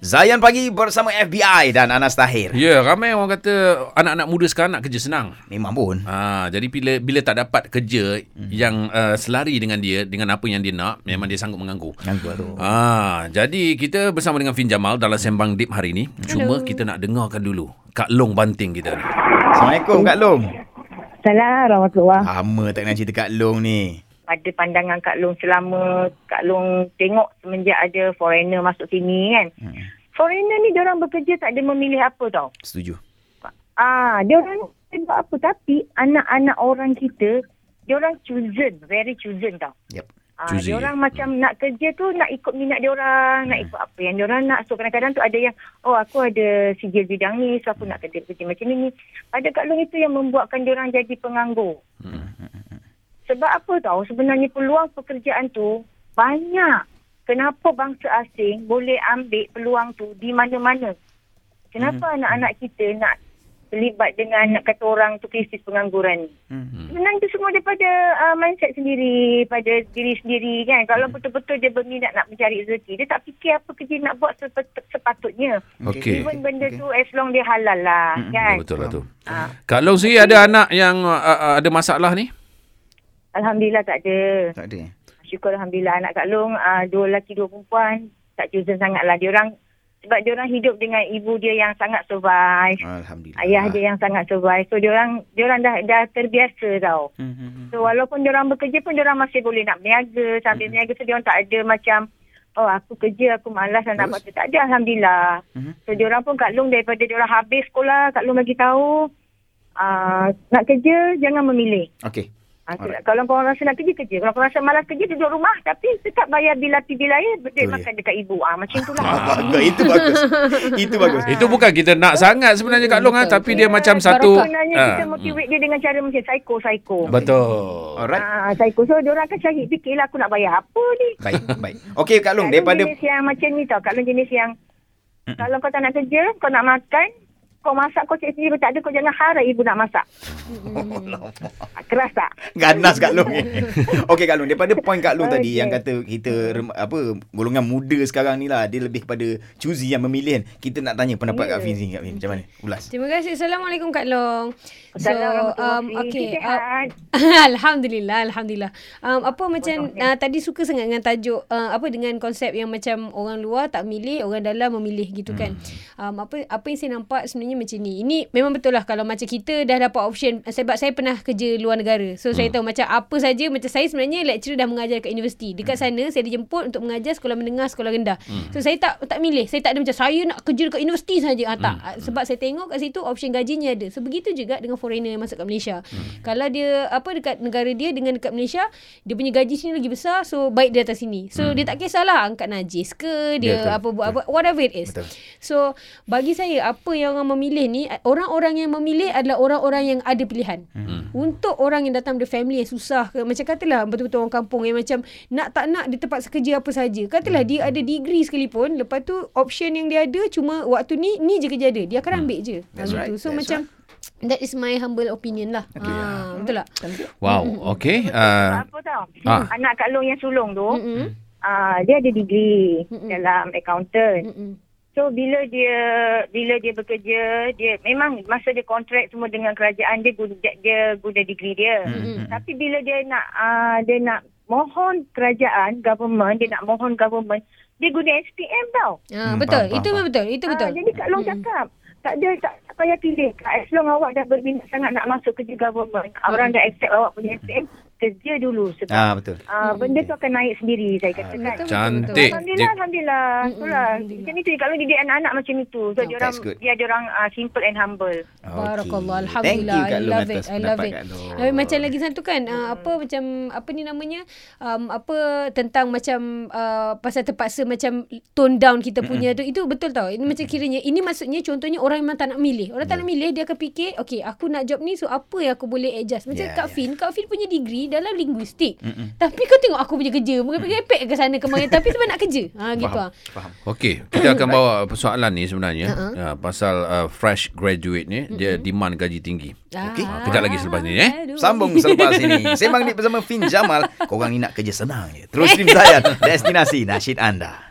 Zayan Pagi bersama FBI dan Anas Tahir. Ya, ramai orang kata anak-anak muda sekarang nak kerja senang. Memang pun. Ha, jadi bila bila tak dapat kerja hmm. yang uh, selari dengan dia dengan apa yang dia nak, memang dia sanggup mengganggu. Ganggu tu. Ha, jadi kita bersama dengan Fin Jamal dalam sembang deep hari ini. Cuma kita nak dengarkan dulu Kak Long Banting kita ni. Assalamualaikum Kak Long. Salam rahmatullah. Lama tak kenal cerita Kak Long ni. Pada pandangan Kak Long selama Kak Long tengok semenjak ada foreigner masuk sini kan. Hmm. Foreigner ni diorang bekerja tak ada memilih apa tau. Setuju. Ah, diorang buat apa tapi anak-anak orang kita diorang chosen, very chosen tau. Yep. Ah, Choosy. diorang macam nak kerja tu nak ikut minat diorang, nak ikut apa yang diorang nak. So kadang-kadang tu ada yang oh aku ada sijil bidang ni, so aku nak kerja kerja macam ni. Pada Kak Long itu yang membuatkan diorang jadi penganggur. Hmm. Sebab apa tahu sebenarnya peluang pekerjaan tu banyak. Kenapa bangsa asing boleh ambil peluang tu di mana-mana? Kenapa anak-anak kita nak terlibat dengan nak kata orang tu krisis pengangguran ni? Hmm. Sebenarnya itu semua daripada uh, mindset sendiri, pada diri sendiri kan. Kalau betul-betul dia berminat nak mencari rezeki, dia tak fikir apa kerja nak buat sepatutnya. Okey. Even benda Okey. tu as long dia halal lah Mm-mm. kan. Betul lah tu. Kak Long sendiri ada anak yang uh, uh, ada masalah ni? Alhamdulillah tak ada. Tak ada. Syukur Alhamdulillah anak Kak Long uh, dua lelaki dua perempuan tak chosen sangat lah. Diorang sebab diorang hidup dengan ibu dia yang sangat survive. Alhamdulillah. Ayah dia yang sangat survive. So diorang diorang dah dah terbiasa tau. Hmm, hmm, hmm. So walaupun diorang bekerja pun diorang masih boleh nak berniaga. Sambil Hmm. berniaga so diorang tak ada macam oh aku kerja aku malas nak buat tu. Tak ada Alhamdulillah. Mhm. So diorang pun Kak Long daripada diorang habis sekolah Kak Long bagi tahu uh, nak kerja jangan memilih. Okey. Ha, Alright. kalau korang rasa nak kerja, kerja. Kalau korang rasa malas kerja, duduk rumah. Tapi tetap bayar bil api bil air, duit Boleh. makan dekat ibu. Ah Macam itulah. Ah, bagus. Itu bagus. Itu bagus. Itu bukan kita nak sangat sebenarnya Kak Long ah, tapi dia Ya, macam satu Sebenarnya Ah, kita motivate dia dengan cara macam psycho-psycho. Betul. Alright. Ah, psycho. So, diorang akan cari fikirlah aku nak bayar apa ni. Baik, baik. Okey Kak Long Kak Long daripada jenis yang macam ni tau. Kak Long jenis yang kalau kau tak nak kerja, kau nak makan, kau masak kau cek sendiri. Tak ada, kau jangan harap ibu nak masak. Ah, Keras tak? Ganas Kak Long ni. Okey Kak Long, daripada poin Kak Long tadi Okey. yang kata kita apa golongan muda sekarang ni lah, dia lebih kepada choosy yang memilih kan. Kita nak tanya pendapat Ya. Kak Fin sini Kak Fin. Macam mana? Ulas. Terima kasih. Assalamualaikum Kak Long. So, Assalamualaikum. um, okay. Uh, Alhamdulillah, Alhamdulillah. Um, apa macam uh, tadi suka sangat dengan tajuk uh, apa dengan konsep yang macam orang luar tak milih, orang dalam memilih gitu kan. Um, apa apa yang saya nampak sebenarnya macam ni. Ini memang betul lah kalau macam kita dah dapat option sebab saya pernah kerja luar negara. So saya tahu macam apa saja macam saya sebenarnya lecturer dah mengajar kat universiti. Dekat sana saya dijemput untuk mengajar sekolah menengah, sekolah rendah. So saya tak tak milih. Saya tak ada macam saya nak kerja dekat universiti saja. Ah tak. Ah, Sebab saya tengok kat situ option gajinya ada. So begitu juga dengan foreigner yang masuk kat Malaysia. Kalau dia apa dekat negara dia dengan dekat Malaysia, dia punya gaji sini lagi besar. So baik dia atas sini. So dia tak kisahlah angkat najis ke, dia betul, apa buat apa whatever it is. Betul. So bagi saya apa yang orang memilih ni orang-orang yang memilih adalah orang-orang yang ada pilihan. Hmm. Untuk orang yang datang dari family yang susah ke macam katalah betul-betul orang kampung yang macam nak tak nak dia terpaksa kerja apa saja. Katalah dia ada degree sekalipun lepas tu option yang dia ada cuma waktu ni ni je kerja dia. Dia akan ambil je. That's Ha, right. So That's macam That is my humble opinion lah. Okay. Ha, betul tak? Wow, okey. Uh, Apa tau? Ah. Anak Kak Long yang sulung tu, ah dia ada degree Mm-mm. dalam accountant. Mm-mm. So bila dia bila dia bekerja, dia memang masa dia kontrak semua dengan kerajaan dia guna dia guna degree dia. Mm-mm. Tapi bila dia nak uh, dia nak mohon kerajaan government, dia nak mohon government, dia guna SPM tau. Ha, Hmm, betul. faham, Itu memang betul. Itu betul. Ah, jadi Kak Long cakap, tak ada tak, tak payah pilih. As long awak dah berminat sangat nak masuk kerja government, orang dah accept awak punya SPM, kerja dulu sebab Ah betul. Ah, benda tu akan naik sendiri saya katakan. Betul, betul, Cantik. Alhamdulillah, Dia- Alhamdulillah. Itulah. Macam itu kalau didik anak-anak macam itu. So, dia orang dia ada orang uh, simple and humble. Barakallah Okey. Alhamdulillah Thank you I love it I love it. Habis macam lagi satu kan uh, apa macam apa ni namanya um, apa tentang macam uh, pasal terpaksa macam tone down kita punya tu itu betul tau ini macam kiranya ini maksudnya contohnya orang memang tak nak milih orang tak nak milih dia akan fikir okay aku nak job ni so apa yang aku boleh adjust macam Yeah, Kak yeah. Fin Kak Fin punya degree dalam linguistik tapi kau tengok aku punya kerja mengepek ke sana kemari tapi sebab nak kerja ha gitu Faham. ah Faham. Okey, kita akan bawa persoalan ni sebenarnya Uh-uh. uh, pasal uh, fresh graduate ni dia demand gaji tinggi. Okey. Ah, Kejap lagi selepas ni, eh. aduh. Sambung selepas ini. Sembang ni bersama Fin Jamal. Korang ni nak kerja senang je. Terus stream saya. Destinasi nasyid anda.